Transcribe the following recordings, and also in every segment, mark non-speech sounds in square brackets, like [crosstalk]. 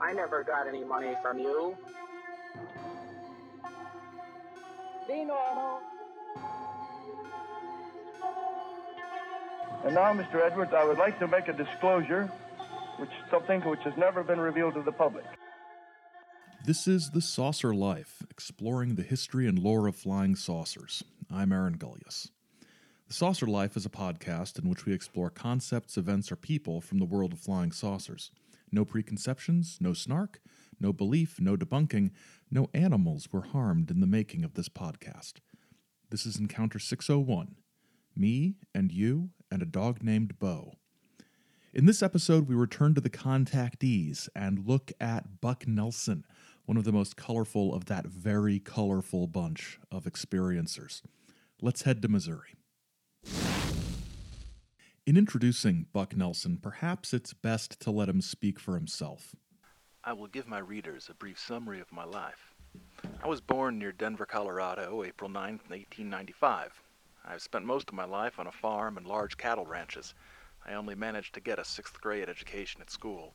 I never got any money from you. Be normal. And now, Mr. Edwards, I would like to make a disclosure, which something which has never been revealed to the public. This is The Saucer Life, exploring the history and lore of flying saucers. I'm Aaron Gulyas. The Saucer Life is a podcast in which we explore concepts, events, or people from the world of flying saucers. No preconceptions, no snark, no belief, no debunking, no animals were harmed in the making of this podcast. This is Encounter 601 me and you and a dog named Bo. In this episode, we return to the contactees and look at Buck Nelson, one of the most colorful of that very colorful bunch of experiencers. Let's head to Missouri. In introducing Buck Nelson, perhaps it's best to let him speak for himself. I will give my readers a brief summary of my life. I was born near Denver, Colorado, April 9, 1895. I've spent most of my life on a farm and large cattle ranches. I only managed to get a sixth grade education at school.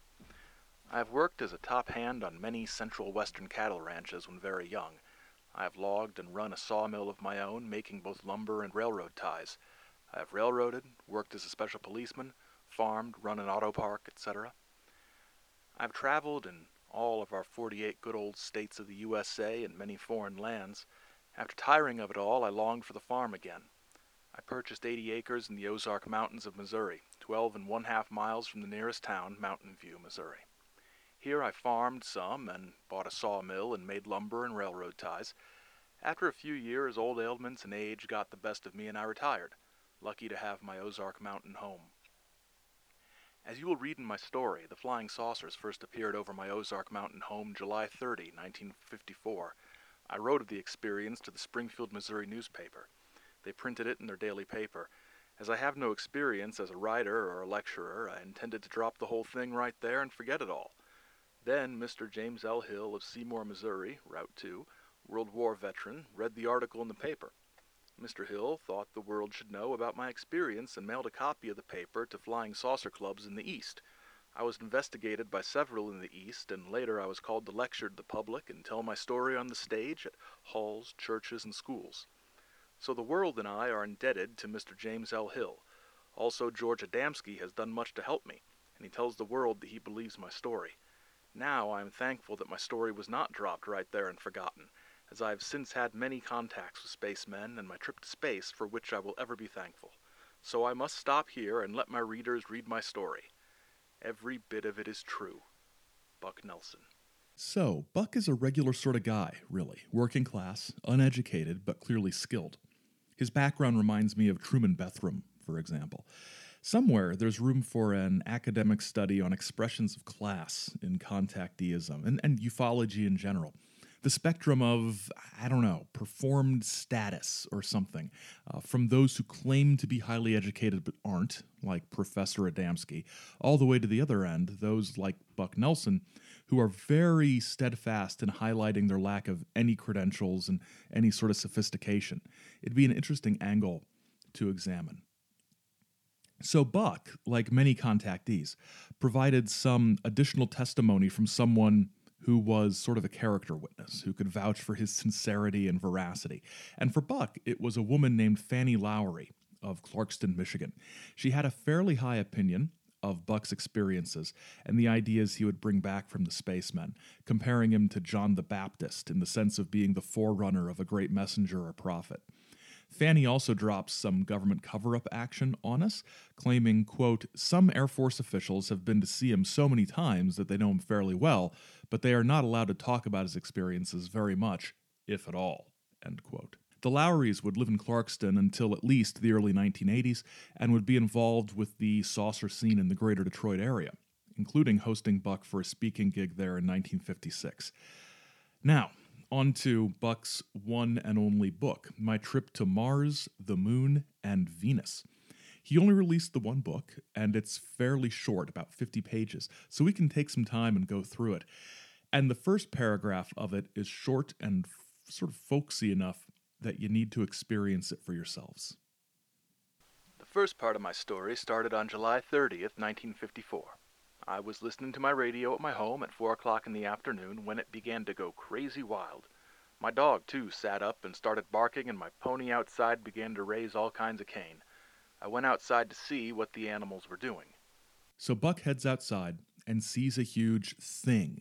I have worked as a top hand on many central western cattle ranches when very young. I have logged and run a sawmill of my own, making both lumber and railroad ties. I have railroaded, worked as a special policeman, farmed, run an auto park, etc. I have traveled in all of our 48 good old states of the USA and many foreign lands. After tiring of it all, I longed for the farm again. I purchased 80 acres in the Ozark Mountains of Missouri, 12 and one half miles from the nearest town, Mountain View, Missouri. Here I farmed some and bought a sawmill and made lumber and railroad ties. After a few years, old ailments and age got the best of me and I retired, lucky to have my Ozark Mountain home. As you will read in my story, the flying saucers first appeared over my Ozark Mountain home July 30, 1954. I wrote of the experience to the Springfield, Missouri newspaper. They printed it in their daily paper. As I have no experience as a writer or a lecturer, I intended to drop the whole thing right there and forget it all. Then Mr. James L. Hill of Seymour, Missouri, Route 2, World War veteran, read the article in the paper. Mr. Hill thought the world should know about my experience and mailed a copy of the paper to flying saucer clubs in the East. I was investigated by several in the East, and later I was called to lecture to the public and tell my story on the stage at halls, churches, and schools. So the world and I are indebted to Mr. James L. Hill. Also, George Adamski has done much to help me, and he tells the world that he believes my story. Now I am thankful that my story was not dropped right there and forgotten, as I have since had many contacts with spacemen and my trip to space for which I will ever be thankful. So I must stop here and let my readers read my story. Every bit of it is true. Buck Nelson. So, Buck is a regular sort of guy, really. Working class, uneducated, but clearly skilled. His background reminds me of Truman Bethurum, for example. Somewhere there's room for an academic study on expressions of class in contacteeism and, and ufology in general. The spectrum of, I don't know, performed status or something, uh, from those who claim to be highly educated but aren't, like Professor Adamski, all the way to the other end, those like Buck Nelson, who are very steadfast in highlighting their lack of any credentials and any sort of sophistication. It'd be an interesting angle to examine. So, Buck, like many contactees, provided some additional testimony from someone who was sort of a character witness, who could vouch for his sincerity and veracity. And for Buck, it was a woman named Fanny Lowry of Clarkston, Michigan. She had a fairly high opinion of Buck's experiences and the ideas he would bring back from the spacemen, comparing him to John the Baptist in the sense of being the forerunner of a great messenger or prophet. Fanny also drops some government cover-up action on us, claiming, quote, some Air Force officials have been to see him so many times that they know him fairly well, but they are not allowed to talk about his experiences very much, if at all. The Lowrys would live in Clarkston until at least the early 1980s and would be involved with the saucer scene in the greater Detroit area, including hosting Buck for a speaking gig there in 1956. Now, on to Buck's one and only book, My Trip to Mars, the Moon, and Venus. He only released the one book, and it's fairly short, about 50 pages, so we can take some time and go through it. And the first paragraph of it is short and f- sort of folksy enough that you need to experience it for yourselves. The first part of my story started on July 30th, 1954. I was listening to my radio at my home at 4 o'clock in the afternoon when it began to go crazy wild. My dog, too, sat up and started barking, and my pony outside began to raise all kinds of cane. I went outside to see what the animals were doing. So Buck heads outside and sees a huge thing.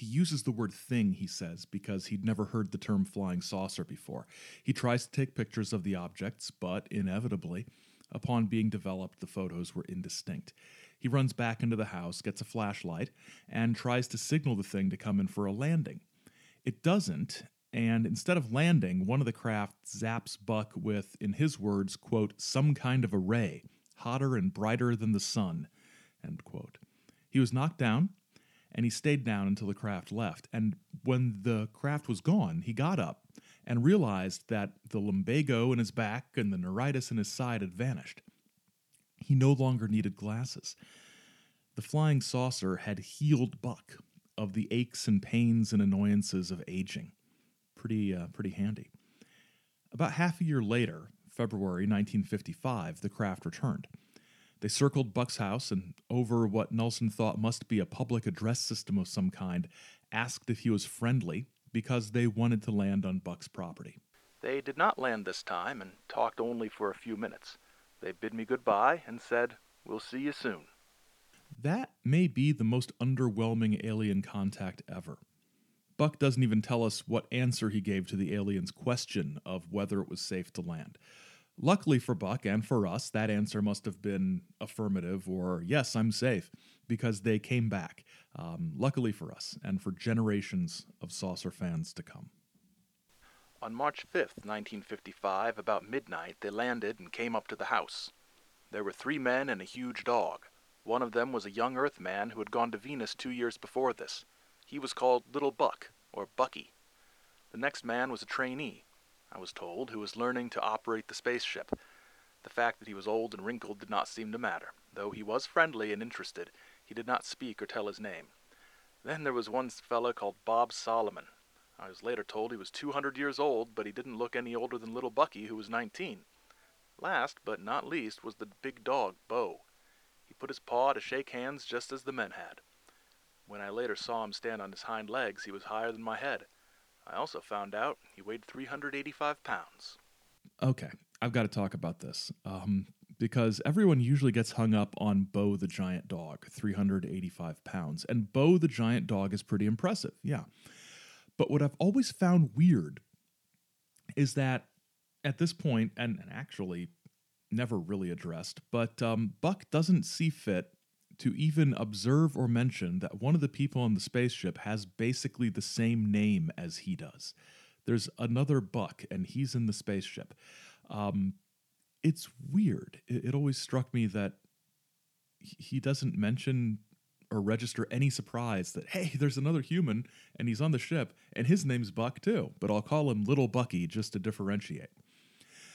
He uses the word thing, he says, because he'd never heard the term flying saucer before. He tries to take pictures of the objects, but inevitably, upon being developed, the photos were indistinct. He runs back into the house, gets a flashlight, and tries to signal the thing to come in for a landing. It doesn't, and instead of landing, one of the craft zaps Buck with, in his words, quote, some kind of a ray, hotter and brighter than the sun, end quote. He was knocked down, and he stayed down until the craft left. And when the craft was gone, he got up and realized that the lumbago in his back and the neuritis in his side had vanished. He no longer needed glasses. The flying saucer had healed Buck of the aches and pains and annoyances of aging. Pretty, uh, pretty handy. About half a year later, February 1955, the craft returned. They circled Buck's house and, over what Nelson thought must be a public address system of some kind, asked if he was friendly because they wanted to land on Buck's property. They did not land this time and talked only for a few minutes. They bid me goodbye and said, We'll see you soon. That may be the most underwhelming alien contact ever. Buck doesn't even tell us what answer he gave to the alien's question of whether it was safe to land. Luckily for Buck and for us, that answer must have been affirmative or, yes, I'm safe, because they came back. Um, luckily for us and for generations of saucer fans to come. On March 5th, 1955, about midnight, they landed and came up to the house. There were three men and a huge dog. One of them was a young Earth man who had gone to Venus two years before this. He was called Little Buck, or Bucky. The next man was a trainee, I was told, who was learning to operate the spaceship. The fact that he was old and wrinkled did not seem to matter. Though he was friendly and interested, he did not speak or tell his name. Then there was one fellow called Bob Solomon, I was later told he was 200 years old, but he didn't look any older than little Bucky, who was 19. Last, but not least, was the big dog, Bo. He put his paw to shake hands just as the men had. When I later saw him stand on his hind legs, he was higher than my head. I also found out he weighed 385 pounds. Okay, I've got to talk about this. Um, because everyone usually gets hung up on Bo the giant dog, 385 pounds. And Bo the giant dog is pretty impressive, yeah. But what I've always found weird is that at this point, and, and actually never really addressed, but um, Buck doesn't see fit to even observe or mention that one of the people on the spaceship has basically the same name as he does. There's another Buck, and he's in the spaceship. Um, it's weird. It, it always struck me that he doesn't mention or register any surprise that, hey, there's another human and he's on the ship and his name's Buck too, but I'll call him Little Bucky just to differentiate.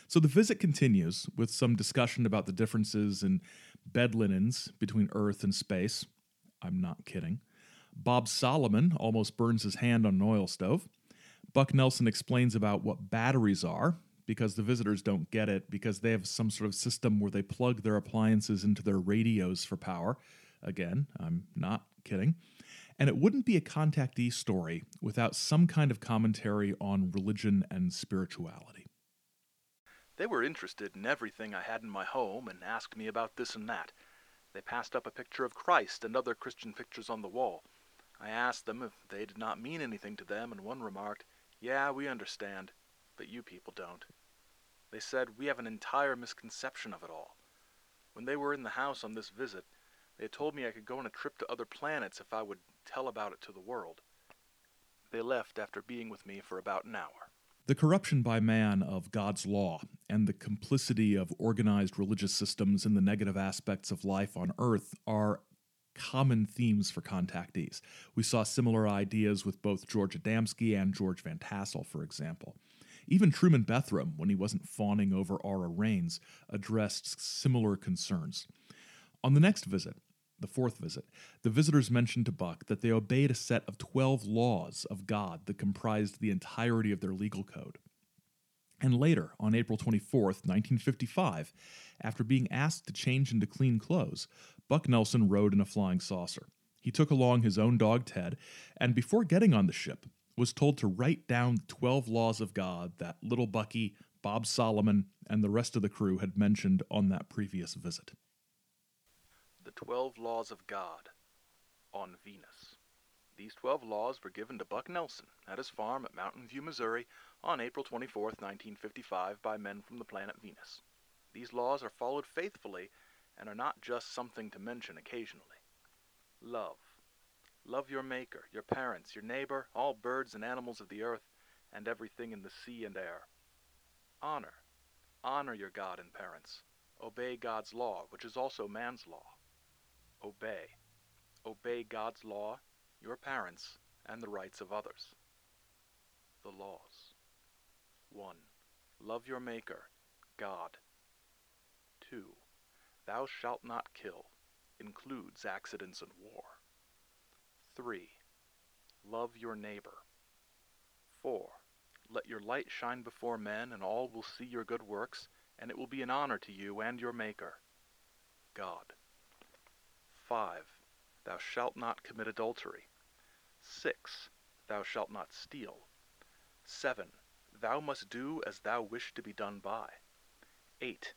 So the visit continues with some discussion about the differences in bed linens between Earth and space. I'm not kidding. Bob Solomon almost burns his hand on an oil stove. Buck Nelson explains about what batteries are because the visitors don't get it because they have some sort of system where they plug their appliances into their radios for power Again, I'm not kidding. And it wouldn't be a contactee story without some kind of commentary on religion and spirituality. They were interested in everything I had in my home and asked me about this and that. They passed up a picture of Christ and other Christian pictures on the wall. I asked them if they did not mean anything to them, and one remarked, Yeah, we understand, but you people don't. They said, We have an entire misconception of it all. When they were in the house on this visit, they told me I could go on a trip to other planets if I would tell about it to the world. They left after being with me for about an hour. The corruption by man of God's law and the complicity of organized religious systems in the negative aspects of life on Earth are common themes for contactees. We saw similar ideas with both George Adamski and George Van Tassel, for example. Even Truman Bethurum, when he wasn't fawning over Aura Rhanes, addressed similar concerns. On the next visit, the fourth visit, the visitors mentioned to Buck that they obeyed a set of 12 laws of God that comprised the entirety of their legal code. And later, on April 24th, 1955, after being asked to change into clean clothes, Buck Nelson rode in a flying saucer. He took along his own dog Ted, and before getting on the ship, was told to write down the 12 laws of God that little Bucky, Bob Solomon, and the rest of the crew had mentioned on that previous visit. The Twelve Laws of God on Venus. These 12 laws were given to Buck Nelson at his farm at Mountain View, Missouri on April 24, 1955, by men from the planet Venus. These laws are followed faithfully and are not just something to mention occasionally. Love. Love your Maker, your parents, your neighbor, all birds and animals of the earth, and everything in the sea and air. Honor. Honor your God and parents. Obey God's law, which is also man's law. Obey. Obey God's law, your parents, and the rights of others. The laws. 1. Love your Maker, God. 2. Thou shalt not kill includes accidents and war. 3. Love your neighbor. 4. Let your light shine before men, and all will see your good works, and it will be an honor to you and your Maker, God. 5. Thou shalt not commit adultery. 6. Thou shalt not steal. 7. Thou must do as thou wish to be done by. 8.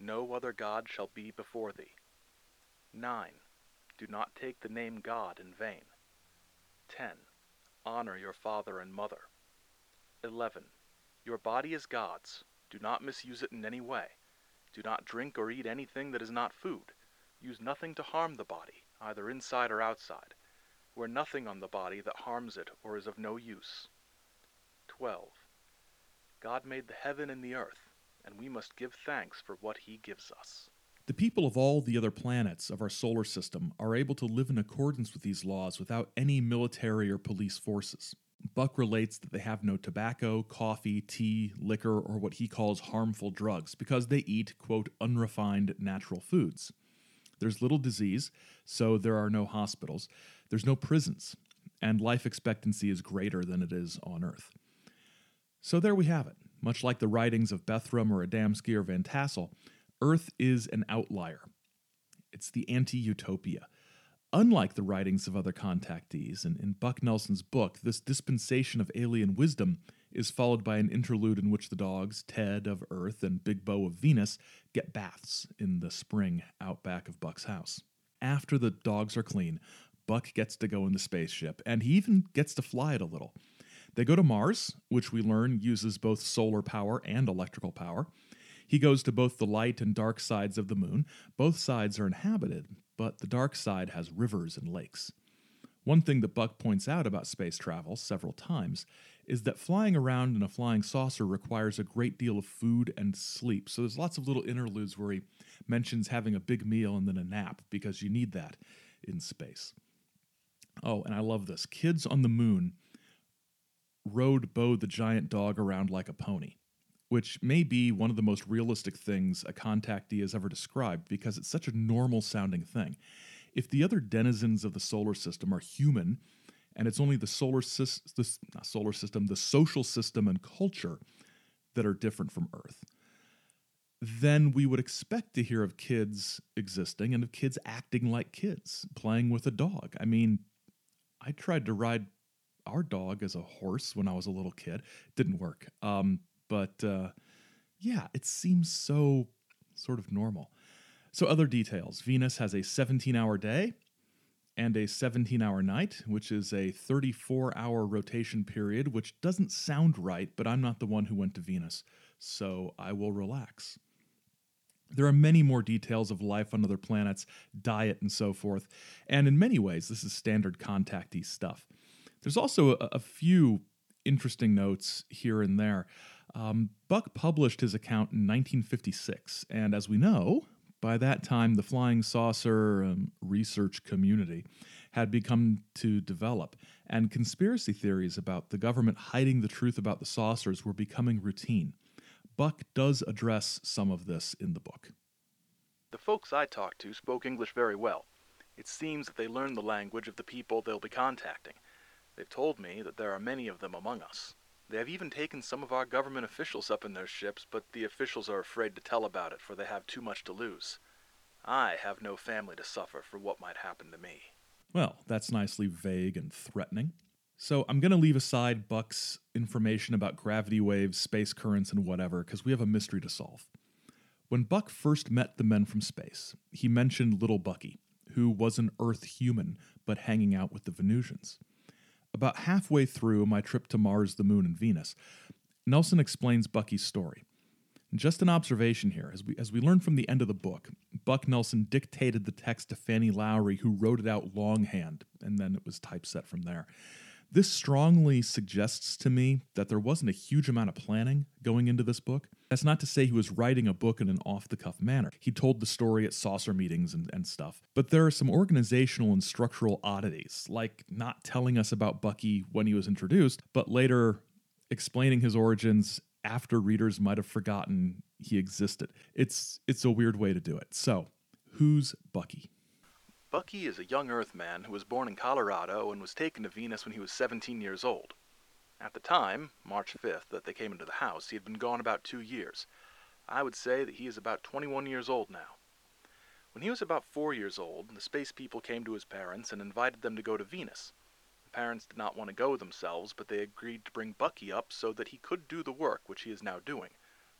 No other God shall be before thee. 9. Do not take the name God in vain. 10. Honor your father and mother. 11. Your body is God's. Do not misuse it in any way. Do not drink or eat anything that is not food. Use nothing to harm the body, either inside or outside. Wear nothing on the body that harms it or is of no use. 12. God made the heaven and the earth, and we must give thanks for what he gives us. The people of all the other planets of our solar system are able to live in accordance with these laws without any military or police forces. Buck relates that they have no tobacco, coffee, tea, liquor, or what he calls harmful drugs because they eat, quote, unrefined natural foods. There's little disease, so there are no hospitals. There's no prisons, and life expectancy is greater than it is on Earth. So there we have it. Much like the writings of Bethurum or Adamski or Van Tassel, Earth is an outlier. It's the anti utopia. Unlike the writings of other contactees, and in Buck Nelson's book, this dispensation of alien wisdom is followed by an interlude in which the dogs, Ted of Earth and Big Bo of Venus, get baths in the spring out back of Buck's house. After the dogs are clean, Buck gets to go in the spaceship, and he even gets to fly it a little. They go to Mars, which we learn uses both solar power and electrical power. He goes to both the light and dark sides of the moon. Both sides are inhabited, but the dark side has rivers and lakes. One thing that Buck points out about space travel several times is that flying around in a flying saucer requires a great deal of food and sleep. So there's lots of little interludes where he mentions having a big meal and then a nap because you need that in space. Oh, and I love this. Kids on the moon rode Bo the giant dog around like a pony which may be one of the most realistic things a contactee has ever described because it's such a normal sounding thing. If the other denizens of the solar system are human, and it's only the solar, sy- the, solar system, the social system and culture that are different from Earth, then we would expect to hear of kids existing and of kids acting like kids, playing with a dog. I mean, I tried to ride our dog as a horse when I was a little kid. It didn't work. Um, but uh, yeah, it seems so sort of normal. So, other details Venus has a 17 hour day and a 17 hour night, which is a 34 hour rotation period, which doesn't sound right, but I'm not the one who went to Venus, so I will relax. There are many more details of life on other planets, diet, and so forth, and in many ways, this is standard contactee stuff. There's also a, a few interesting notes here and there. Um, Buck published his account in 1956, and as we know, by that time the flying saucer um, research community had begun to develop, and conspiracy theories about the government hiding the truth about the saucers were becoming routine. Buck does address some of this in the book. The folks I talked to spoke English very well. It seems that they learned the language of the people they'll be contacting. They've told me that there are many of them among us. They have even taken some of our government officials up in their ships, but the officials are afraid to tell about it, for they have too much to lose. I have no family to suffer for what might happen to me. Well, that's nicely vague and threatening. So I'm going to leave aside Buck's information about gravity waves, space currents, and whatever, because we have a mystery to solve. When Buck first met the men from space, he mentioned little Bucky, who was an Earth human but hanging out with the Venusians. About halfway through my trip to Mars, the Moon, and Venus, Nelson explains Bucky's story. Just an observation here, as we as we learn from the end of the book, Buck Nelson dictated the text to Fanny Lowry, who wrote it out longhand, and then it was typeset from there. This strongly suggests to me that there wasn't a huge amount of planning going into this book. That's not to say he was writing a book in an off the cuff manner. He told the story at saucer meetings and, and stuff. But there are some organizational and structural oddities, like not telling us about Bucky when he was introduced, but later explaining his origins after readers might have forgotten he existed. It's it's a weird way to do it. So, who's Bucky? Bucky is a young Earthman who was born in Colorado and was taken to Venus when he was 17 years old. At the time, March 5th, that they came into the house, he had been gone about two years. I would say that he is about 21 years old now. When he was about four years old, the space people came to his parents and invited them to go to Venus. The parents did not want to go themselves, but they agreed to bring Bucky up so that he could do the work which he is now doing.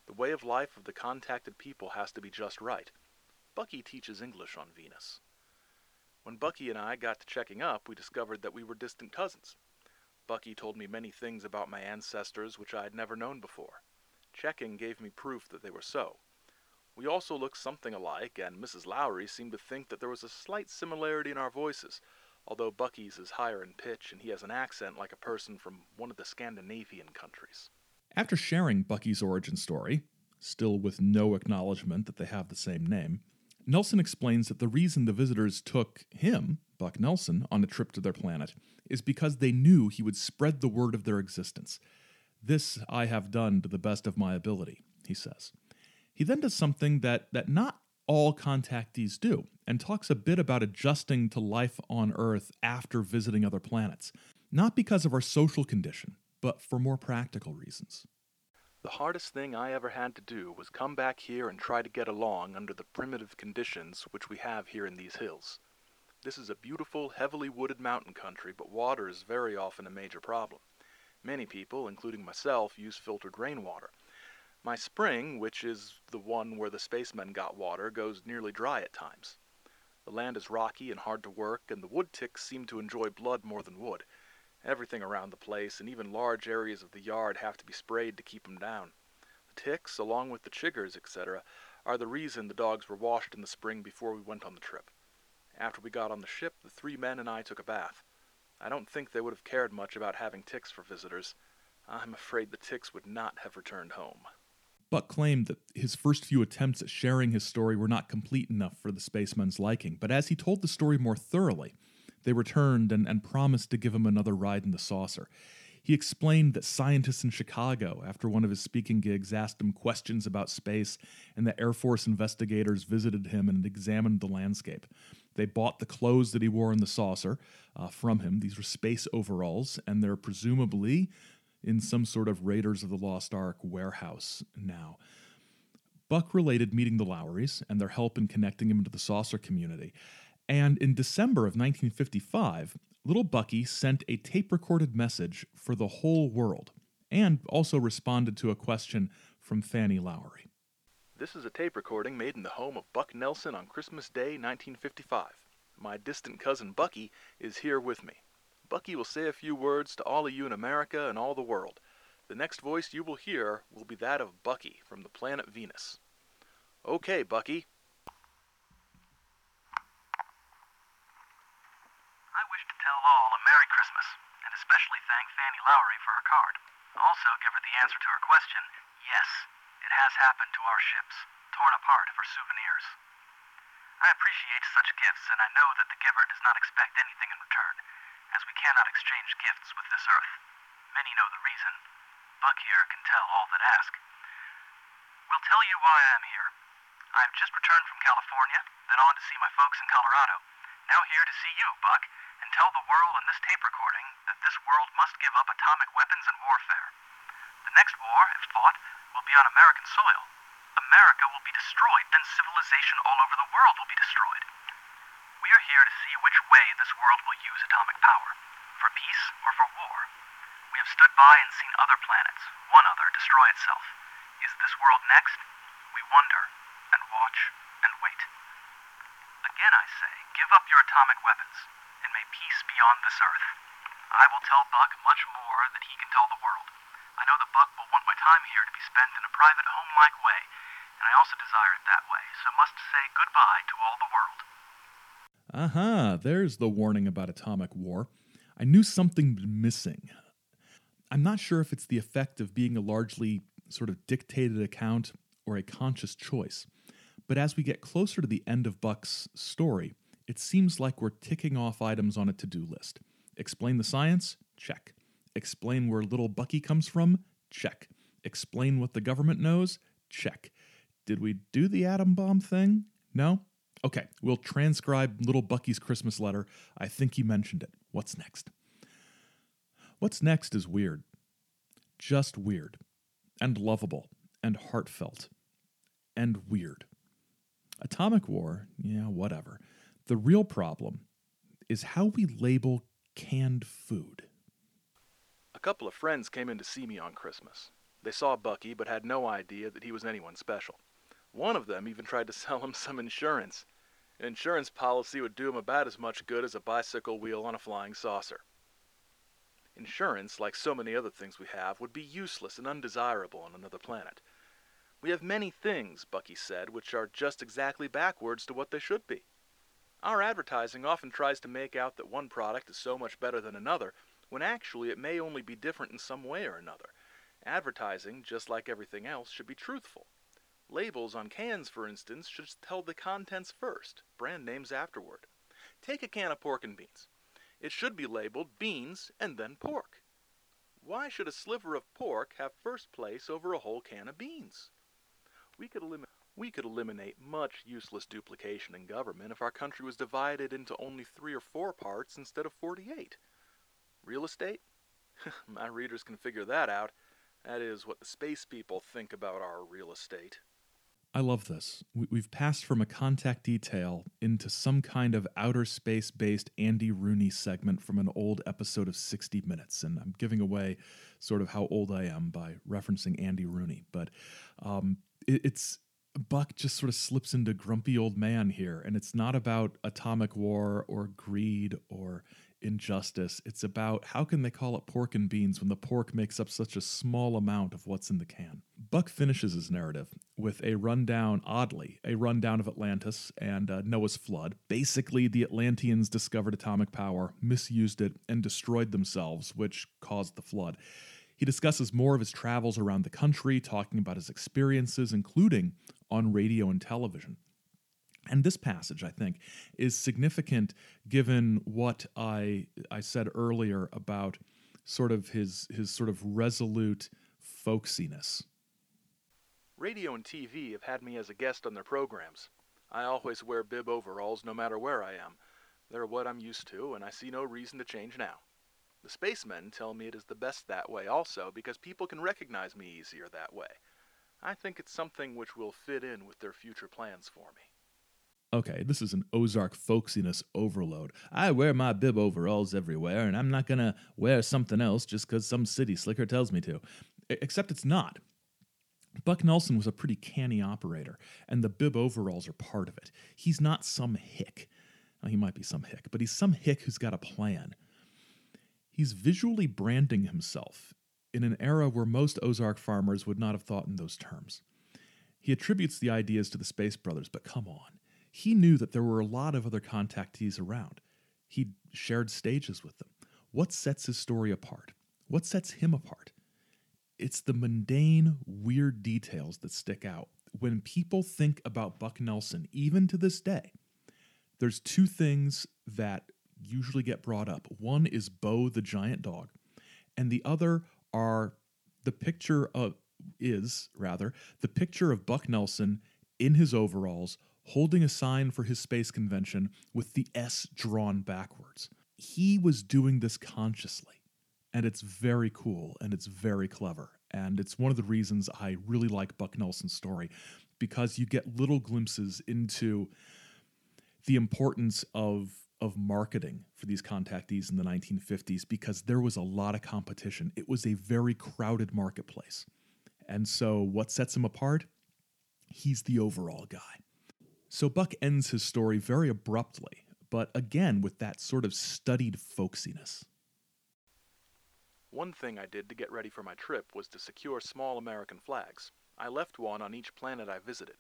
The way of life of the contacted people has to be just right. Bucky teaches English on Venus. When Bucky and I got to checking up, we discovered that we were distant cousins. Bucky told me many things about my ancestors which I had never known before. Checking gave me proof that they were so. We also looked something alike, and Mrs. Lowry seemed to think that there was a slight similarity in our voices, although Bucky's is higher in pitch and he has an accent like a person from one of the Scandinavian countries. After sharing Bucky's origin story, still with no acknowledgement that they have the same name, Nelson explains that the reason the visitors took him, Buck Nelson, on a trip to their planet is because they knew he would spread the word of their existence. This I have done to the best of my ability, he says. He then does something that, that not all contactees do, and talks a bit about adjusting to life on Earth after visiting other planets, not because of our social condition, but for more practical reasons. The hardest thing I ever had to do was come back here and try to get along under the primitive conditions which we have here in these hills. This is a beautiful, heavily wooded mountain country, but water is very often a major problem. Many people, including myself, use filtered rainwater. My spring, which is the one where the spacemen got water, goes nearly dry at times. The land is rocky and hard to work, and the wood ticks seem to enjoy blood more than wood. Everything around the place, and even large areas of the yard, have to be sprayed to keep them down. The ticks, along with the chiggers, etc., are the reason the dogs were washed in the spring before we went on the trip. After we got on the ship, the three men and I took a bath. I don't think they would have cared much about having ticks for visitors. I'm afraid the ticks would not have returned home. Buck claimed that his first few attempts at sharing his story were not complete enough for the spaceman's liking, but as he told the story more thoroughly, they returned and, and promised to give him another ride in the saucer. He explained that scientists in Chicago, after one of his speaking gigs, asked him questions about space, and that Air Force investigators visited him and examined the landscape. They bought the clothes that he wore in the saucer uh, from him. These were space overalls, and they're presumably in some sort of Raiders of the Lost Ark warehouse now. Buck related meeting the Lowrys and their help in connecting him to the saucer community. And in December of 1955, Little Bucky sent a tape recorded message for the whole world and also responded to a question from Fanny Lowry. This is a tape recording made in the home of Buck Nelson on Christmas Day, 1955. My distant cousin Bucky is here with me. Bucky will say a few words to all of you in America and all the world. The next voice you will hear will be that of Bucky from the planet Venus. Okay, Bucky, all a Merry Christmas, and especially thank Fanny Lowry for her card. Also give her the answer to her question, yes, it has happened to our ships, torn apart for souvenirs. I appreciate such gifts, and I know that the giver does not expect anything in return, as we cannot exchange gifts with this earth. Many know the reason. Buck here can tell all that ask. We'll tell you why I am here. I've just returned from California, then on to see my folks in Colorado. Now here to see you, Buck, tell the world in this tape recording that this world must give up atomic weapons and warfare. The next war, if fought, will be on American soil. America will be destroyed, then civilization all over the world will be destroyed. We are here to see which way this world will use atomic power for peace or for war. We have stood by and seen other planets, one other, destroy itself. Is this world next? We wonder and watch and wait. Again, I say, give up your atomic weapons, and may peace be on this earth. I will tell Buck much more than he can tell the world. I know that Buck will want my time here to be spent in a private, home-like way, and I also desire it that way, so must say goodbye to all the world. Uh huh, there's the warning about atomic war. I knew something was missing. I'm not sure if it's the effect of being a largely sort of dictated account or a conscious choice. But as we get closer to the end of Buck's story, it seems like we're ticking off items on a to do list. Explain the science? Check. Explain where little Bucky comes from? Check. Explain what the government knows? Check. Did we do the atom bomb thing? No? Okay, we'll transcribe little Bucky's Christmas letter. I think he mentioned it. What's next? What's next is weird. Just weird. And lovable. And heartfelt. And weird. Atomic war, yeah, whatever. The real problem is how we label canned food. A couple of friends came in to see me on Christmas. They saw Bucky, but had no idea that he was anyone special. One of them even tried to [laughs] sell him some insurance. An insurance policy would do him about as much good as a bicycle wheel on a flying saucer. Insurance, like so many other things we have, would be useless and undesirable on another planet. We have many things, Bucky said, which are just exactly backwards to what they should be. Our advertising often tries to make out that one product is so much better than another, when actually it may only be different in some way or another. Advertising, just like everything else, should be truthful. Labels on cans, for instance, should tell the contents first, brand names afterward. Take a can of pork and beans. It should be labeled beans and then pork. Why should a sliver of pork have first place over a whole can of beans? We could, elim- we could eliminate much useless duplication in government if our country was divided into only three or four parts instead of 48. Real estate? [laughs] My readers can figure that out. That is what the space people think about our real estate. I love this. We've passed from a contact detail into some kind of outer space based Andy Rooney segment from an old episode of 60 Minutes. And I'm giving away sort of how old I am by referencing Andy Rooney. But um, it's Buck just sort of slips into grumpy old man here. And it's not about atomic war or greed or injustice. It's about how can they call it pork and beans when the pork makes up such a small amount of what's in the can. Buck finishes his narrative with a rundown, oddly, a rundown of Atlantis and uh, Noah's flood. Basically, the Atlanteans discovered atomic power, misused it, and destroyed themselves, which caused the flood. He discusses more of his travels around the country, talking about his experiences, including on radio and television. And this passage, I think, is significant given what I I said earlier about sort of his his sort of resolute folksiness. Radio and TV have had me as a guest on their programs. I always wear bib overalls no matter where I am. They're what I'm used to, and I see no reason to change now. The spacemen tell me it is the best that way also because people can recognize me easier that way. I think it's something which will fit in with their future plans for me. Okay, this is an Ozark folksiness overload. I wear my bib overalls everywhere, and I'm not gonna wear something else just because some city slicker tells me to. Except it's not. Buck Nelson was a pretty canny operator, and the bib overalls are part of it. He's not some hick. He might be some hick, but he's some hick who's got a plan. He's visually branding himself in an era where most Ozark farmers would not have thought in those terms. He attributes the ideas to the Space Brothers, but come on he knew that there were a lot of other contactees around. He shared stages with them. What sets his story apart? What sets him apart? It's the mundane, weird details that stick out. When people think about Buck Nelson, even to this day, there's two things that usually get brought up. One is Bo the giant dog, and the other are the picture of is rather the picture of Buck Nelson in his overalls holding a sign for his space convention with the S drawn backwards. He was doing this consciously, and it's very cool and it's very clever. And it's one of the reasons I really like Buck Nelson's story because you get little glimpses into the importance of of marketing for these contactees in the 1950s because there was a lot of competition. It was a very crowded marketplace. And so what sets him apart? He's the overall guy. So Buck ends his story very abruptly, but again with that sort of studied folksiness. One thing I did to get ready for my trip was to secure small American flags. I left one on each planet I visited.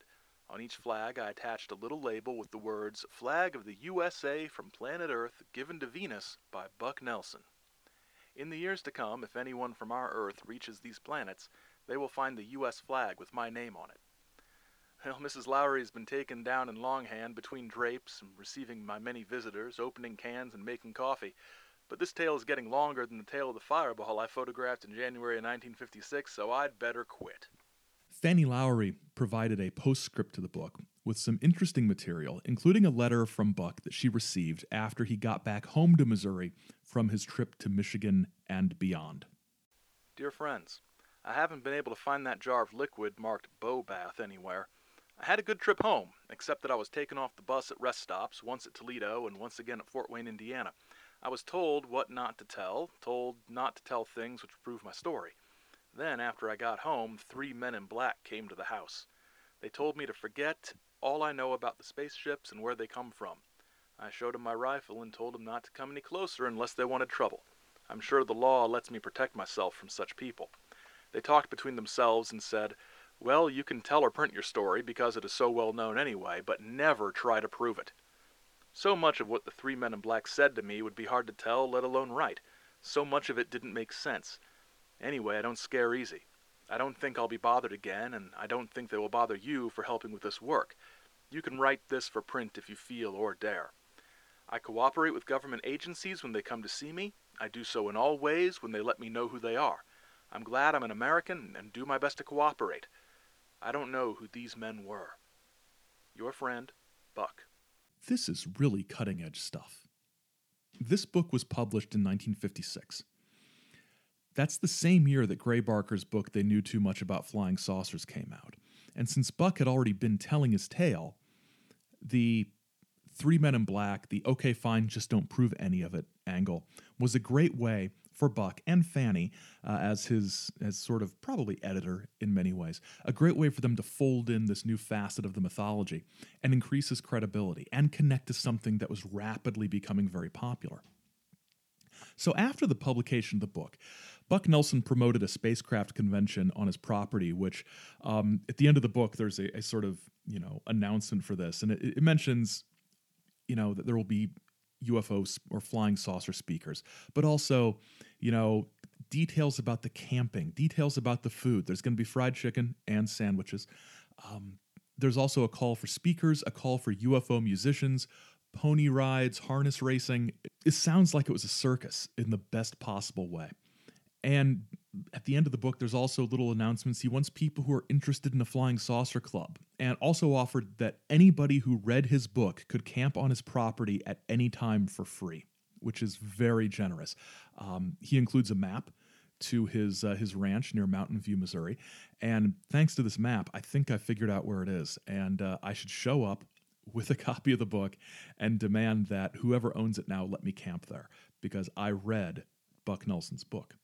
On each flag, I attached a little label with the words Flag of the USA from Planet Earth given to Venus by Buck Nelson. In the years to come, if anyone from our Earth reaches these planets, they will find the U.S. flag with my name on it. Well, Mrs. Lowry has been taken down in longhand between drapes and receiving my many visitors, opening cans and making coffee. But this tale is getting longer than the tale of the fireball I photographed in January of 1956, so I'd better quit. Fanny Lowry provided a postscript to the book with some interesting material, including a letter from Buck that she received after he got back home to Missouri from his trip to Michigan and beyond. Dear friends, I haven't been able to find that jar of liquid marked Bo Bath anywhere. I had a good trip home, except that I was taken off the bus at rest stops, once at Toledo and once again at Fort Wayne, Indiana. I was told what not to tell, told not to tell things which prove my story. Then, after I got home, three men in black came to the house. They told me to forget all I know about the spaceships and where they come from. I showed them my rifle and told them not to come any closer unless they wanted trouble. I'm sure the law lets me protect myself from such people. They talked between themselves and said, Well, you can tell or print your story because it is so well known anyway, but never try to prove it. So much of what the three men in black said to me would be hard to tell, let alone write. So much of it didn't make sense. Anyway, I don't scare easy. I don't think I'll be bothered again, and I don't think they will bother you for helping with this work. You can write this for print if you feel or dare. I cooperate with government agencies when they come to see me. I do so in all ways when they let me know who they are. I'm glad I'm an American and do my best to cooperate. I don't know who these men were. Your friend, Buck. This is really cutting edge stuff. This book was published in 1956. That's the same year that Gray Barker's book They Knew Too Much About Flying Saucers came out. And since Buck had already been telling his tale, the Three Men in Black, the okay, fine, just don't prove any of it angle was a great way for Buck and Fanny uh, as his as sort of probably editor in many ways. A great way for them to fold in this new facet of the mythology and increase his credibility and connect to something that was rapidly becoming very popular. So after the publication of the book, Buck Nelson promoted a spacecraft convention on his property, which um, at the end of the book, there's a, a, sort of you know announcement for this, and it, it mentions you know that there will be UFOs or flying saucer speakers, but also you know details about the camping, details about the food. There's going to be fried chicken and sandwiches. Um, there's also a call for speakers, a call for UFO musicians, pony rides, harness racing. It sounds like it was a circus in the best possible way. And at the end of the book, there's also little announcements. He wants people who are interested in a flying saucer club, and also offered that anybody who read his book could camp on his property at any time for free, which is very generous. Um, he includes a map to his uh, his ranch near Mountain View, Missouri, and thanks to this map, I think I figured out where it is, and uh, I should show up with a [laughs] copy of the book and demand that whoever owns it now let me camp there because I read Buck Nelson's book.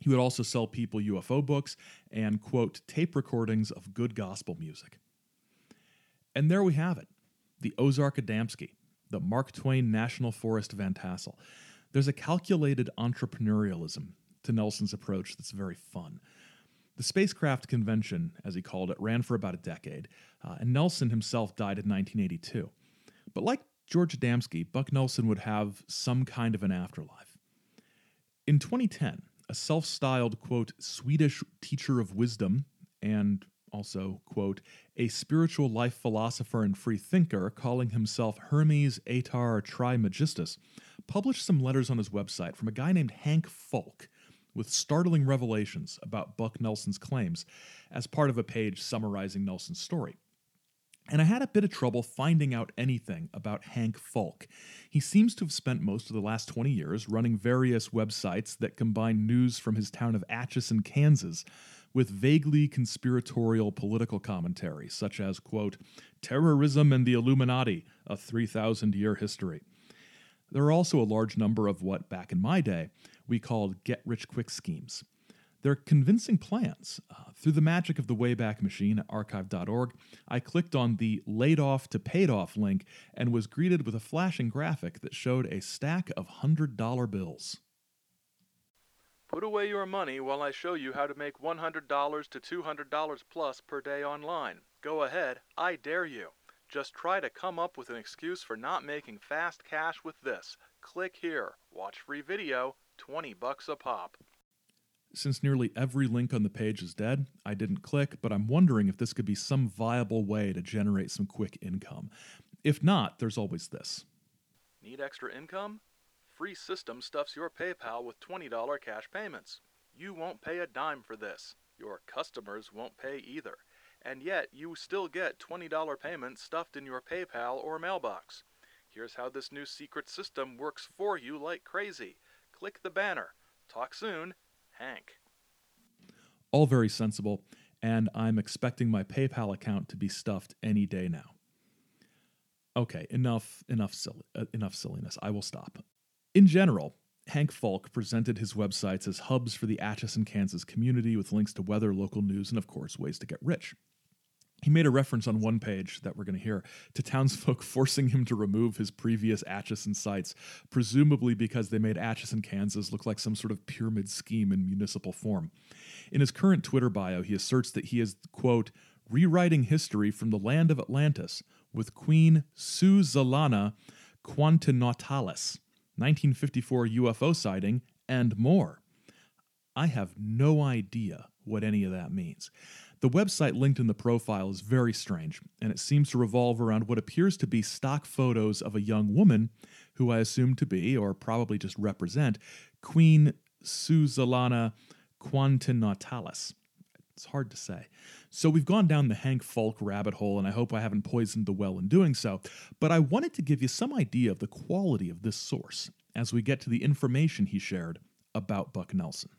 He would also sell people UFO books and, quote, tape recordings of good gospel music. And there we have it the Ozark Adamski, the Mark Twain National Forest Van Tassel. There's a calculated entrepreneurialism to Nelson's approach that's very fun. The spacecraft convention, as he called it, ran for about a decade, uh, and Nelson himself died in 1982. But like George Adamski, Buck Nelson would have some kind of an afterlife. In 2010, a self styled, quote, Swedish teacher of wisdom, and also, quote, a spiritual life philosopher and free thinker calling himself Hermes Aetar Trimegistus, published some letters on his website from a guy named Hank Fulk with startling revelations about Buck Nelson's claims as part of a page summarizing Nelson's story. And I had a bit of trouble finding out anything about Hank Falk. He seems to have spent most of the last 20 years running various websites that combine news from his town of Atchison, Kansas, with vaguely conspiratorial political commentary, such as, quote, Terrorism and the Illuminati, a 3,000 year history. There are also a large number of what, back in my day, we called get rich quick schemes. They're convincing plans. Uh, through the magic of the Wayback Machine at archive.org, I clicked on the laid off to paid off link and was greeted with a flashing graphic that showed a stack of $100 bills. Put away your money while I show you how to make $100 to $200 plus per day online. Go ahead, I dare you. Just try to come up with an excuse for not making fast cash with this. Click here. Watch free video. 20 bucks a pop. Since nearly every link on the page is dead, I didn't click, but I'm wondering if this could be some viable way to generate some quick income. If not, there's always this. Need extra income? Free System stuffs your PayPal with $20 cash payments. You won't pay a dime for this. Your customers won't pay either. And yet, you still get $20 payments stuffed in your PayPal or mailbox. Here's how this new secret system works for you like crazy. Click the banner. Talk soon. Hank. All very sensible, and I'm expecting my PayPal account to be stuffed any day now. Okay, enough, enough, silly, uh, enough silliness. I will stop. In general, Hank Falk presented his websites as hubs for the Atchison, Kansas community with links to weather, local news, and of course, ways to get rich. He made a reference on one page that we're going to hear to townsfolk [laughs] forcing him to remove his previous Atchison sites, presumably because they made Atchison, Kansas look like some sort of pyramid scheme in municipal form. In his current Twitter bio, he asserts that he is, quote, rewriting history from the land of Atlantis with Queen Suzalana Quantinautalis, 1954 UFO sighting, and more. I have no idea what any of that means. The website linked in the profile is very strange, and it seems to revolve around what appears to be stock photos of a young woman who I assume to be, or probably just represent, Queen Suzalana Quantinautalis. It's hard to say. So we've gone down the Hank Falk rabbit hole, and I hope I haven't poisoned the well in doing so, but I wanted to give you some idea of the quality of this source as we get to the information he shared about Buck Nelson.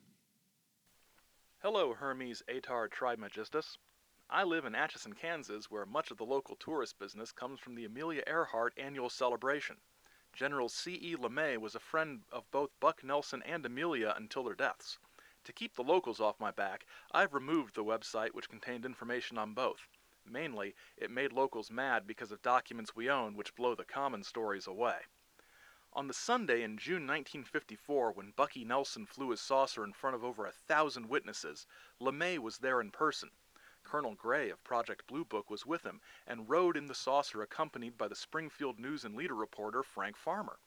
Hello, Hermes Atar Trismegistus. I live in Atchison, Kansas, where much of the local tourist business comes from the Amelia Earhart annual celebration. General C.E. LeMay was a friend of both Buck Nelson and Amelia until their deaths. To keep the locals off my back, I've removed the website which contained information on both. Mainly, it made locals mad because of documents we own which blow the common stories away. On the Sunday in June 1954, when Bucky Nelson flew his saucer in front of over a thousand witnesses, LeMay was there in person. Colonel Gray of Project Blue Book was with him and rode in the saucer accompanied by the Springfield News and Leader reporter Frank Farmer.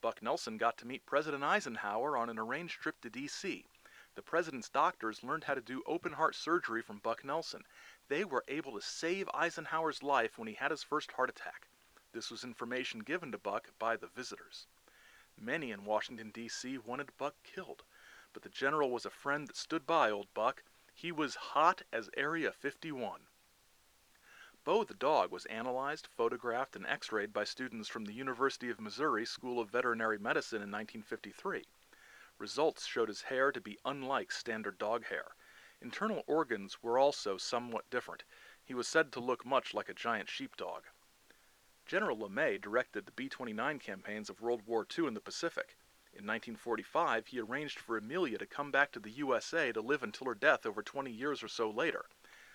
Buck Nelson got to meet President Eisenhower on an arranged trip to D.C. The president's doctors learned how to do open heart surgery from Buck Nelson. They were able to save Eisenhower's life when he had his first heart attack. This was information given to Buck by the visitors. Many in Washington, D.C. wanted Buck killed, but the general was a friend that stood by old Buck. He was hot as Area 51. Bo the dog was analyzed, photographed, and x rayed by students from the University of Missouri School of Veterinary Medicine in 1953. Results showed his hair to be unlike standard dog hair. Internal organs were also somewhat different. He was said to look much like a giant sheepdog. General LeMay directed the B 29 campaigns of World War II in the Pacific. In 1945, he arranged for Amelia to come back to the USA to live until her death over 20 years or so later.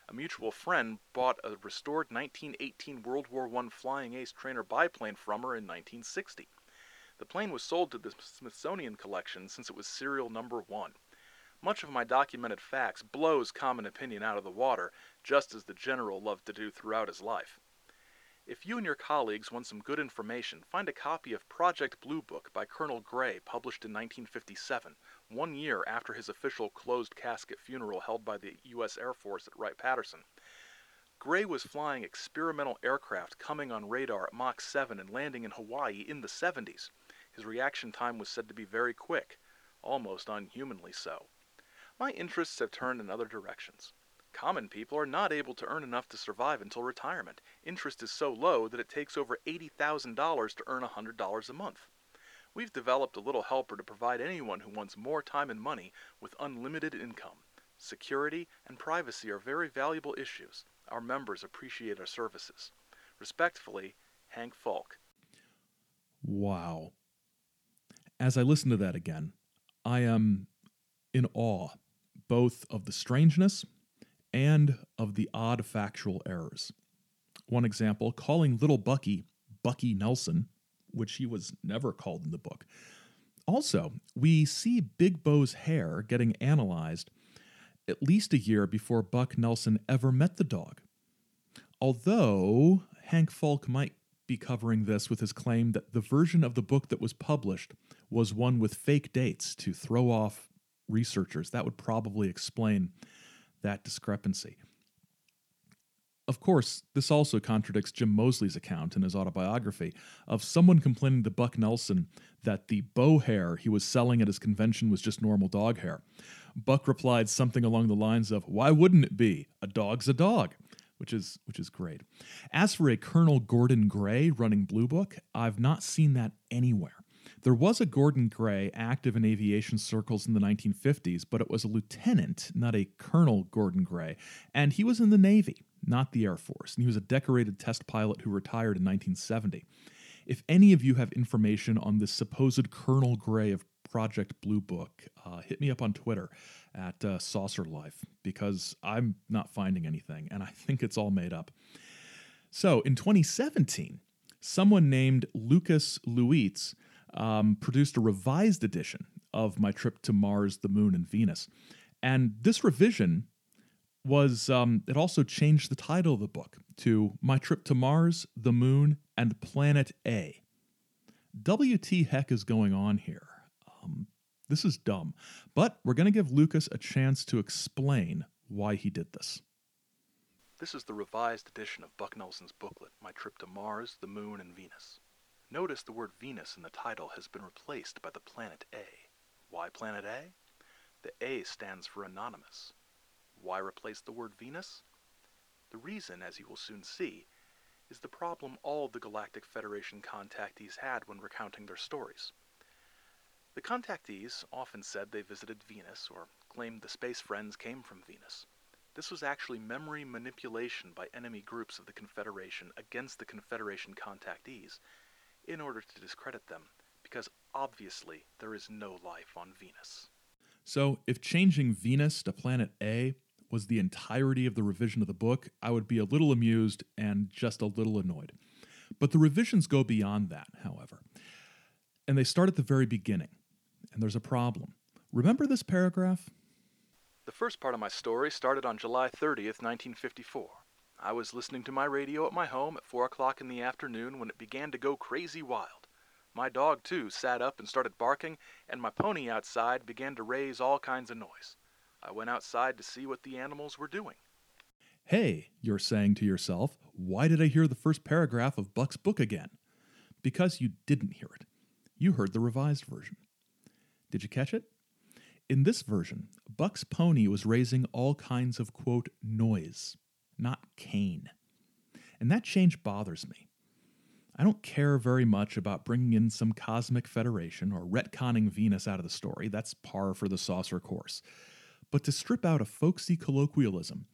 A mutual friend bought a restored 1918 World War I Flying Ace trainer biplane from her in 1960. The plane was sold to the Smithsonian Collection since it was serial number one. Much of my documented facts blows common opinion out of the water, just as the general loved to do throughout his life. If you and your colleagues want some good information, find a copy of Project Blue Book by Colonel Gray, published in 1957, one year after his official closed casket funeral held by the U.S. Air Force at Wright Patterson. Gray was flying experimental aircraft coming on radar at Mach 7 and landing in Hawaii in the 70s. His reaction time was said to be very quick, almost unhumanly so. My interests have turned in other directions. Common people are not able to earn enough to survive until retirement. Interest is so low that it takes over $80,000 to earn $100 a month. We've developed a little helper to provide anyone who wants more time and money with unlimited income. Security and privacy are very valuable issues. Our members appreciate our services. Respectfully, Hank Falk. Wow. As I listen to that again, I am in awe both of the strangeness and of the odd factual errors. One example calling little Bucky Bucky Nelson, which he was never called in the book. Also, we see Big Bo's hair getting analyzed at least a year before Buck Nelson ever met the dog. Although Hank Falk might be covering this with his claim that the version of the book that was published was one with fake dates to throw off researchers. That would probably explain that discrepancy. Of course, this also contradicts Jim Moseley's account in his autobiography of someone complaining to Buck Nelson that the Bo hair he was selling at his convention was just normal dog hair. Buck replied something along the lines of, "Why wouldn't it be? A dog's a dog." Which is which is great. As for a Colonel Gordon Gray running Blue Book, I've not seen that anywhere. There was a Gordon Gray active in aviation circles in the 1950s, but it was a lieutenant, not a Colonel Gordon Gray, and he was in the Navy, not the Air Force, and he was a decorated test pilot who retired in 1970. If any of you have information on this supposed Colonel Gray of Project Blue Book, uh, hit me up on Twitter at uh, Saucer Life because I'm not finding anything, and I think it's all made up. So in 2017, someone named Lucas Luitz um, produced a revised edition of my trip to Mars, the Moon, and Venus. And this revision was, um, it also changed the title of the book to My Trip to Mars, the Moon, and Planet A. WT heck is going on here? Um, this is dumb, but we're going to give Lucas a chance to explain why he did this. This is the revised edition of Buck Nelson's booklet, My Trip to Mars, the Moon, and Venus. Notice the word Venus in the title has been replaced by the planet A. Why planet A? The A stands for anonymous. Why replace the word Venus? The reason, as you will soon see, is the problem all the Galactic Federation contactees had when recounting their stories. The contactees often said they visited Venus or claimed the space friends came from Venus. This was actually memory manipulation by enemy groups of the Confederation against the Confederation contactees in order to discredit them, because obviously there is no life on Venus. So, if changing Venus to planet A was the entirety of the revision of the book, I would be a little amused and just a little annoyed. But the revisions go beyond that, however. And they start at the very beginning. And there's a problem. Remember this paragraph? The first part of my story started on July 30th, 1954. I was listening to my radio at my home at 4 o'clock in the afternoon when it began to go crazy wild. My dog, too, sat up and started barking, and my pony outside began to raise all kinds of noise. I went outside to see what the animals were doing. Hey, you're saying to yourself, why did I hear the first paragraph of Buck's book again? Because you didn't hear it. You heard the revised version. Did you catch it? In this version, Buck's pony was raising all kinds of, quote, noise, not Cain. And that change bothers me. I don't care very much about bringing in some cosmic federation or retconning Venus out of the story. That's par for the saucer course but to strip out a folksy colloquialism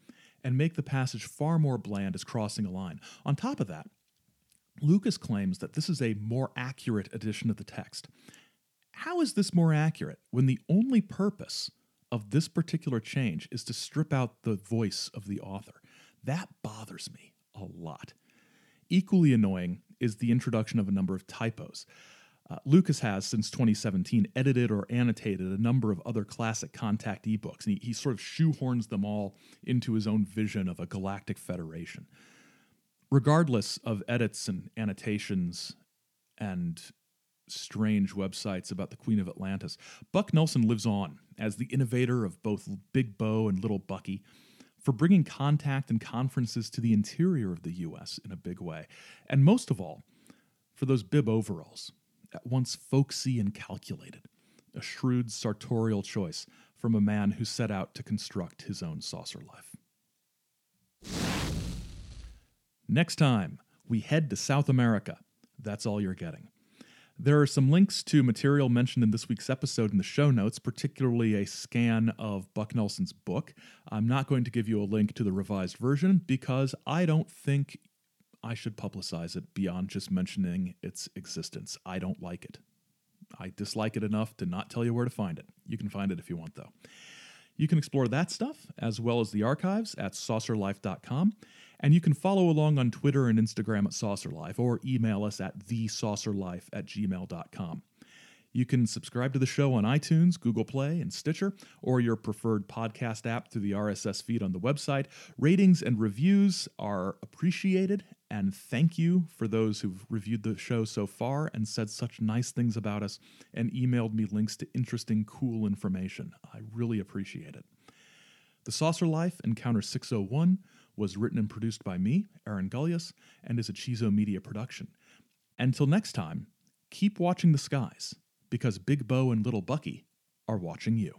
and make the passage far more bland is crossing a line. On top of that, Lucas claims that this is a more accurate edition of the text. How is this more accurate when the only purpose of this particular change is to strip out the voice of the author? That bothers me a lot. Equally annoying is the introduction of a number of typos. Uh, Lucas has, since 2017, edited or annotated a number of other classic contactee books, and he, he sort of shoehorns them all into his own vision of a galactic federation. Regardless of edits and annotations and strange websites about the Queen of Atlantis, Buck Nelson lives on as the innovator of both Big Bo and Little Bucky for bringing contact and conferences to the interior of the U.S. in a big way, and most of all, for those bib overalls at once folksy and calculated, a shrewd sartorial choice from a man who set out to construct his own saucer life. Next time, we head to South America. That's all you're getting. There are some links to material mentioned in this week's episode in the show notes, particularly a scan of Buck Nelson's book. I'm not going to give you a link to the revised version because I don't think I should publicize it beyond just mentioning its existence. I don't like it. I dislike it enough to not tell you where to find it. You can find it if you want, though. You can explore that stuff as well as the archives at saucerlife.com. And you can follow along on Twitter and Instagram at saucerlife or email us at thesaucerlife at gmail.com. You can subscribe to the show on iTunes, Google Play, and Stitcher, or your preferred podcast app through the RSS feed on the website. Ratings and reviews are appreciated, and thank you for those who've reviewed the show so far and said such nice things about us and emailed me links to interesting, cool information. I really appreciate it. The Saucer Life Encounter 601 was written and produced by me, Aaron Gulyas, and is a Chizo Media production. Until next time, keep watching the skies because Big Bo and Little Bucky are watching you.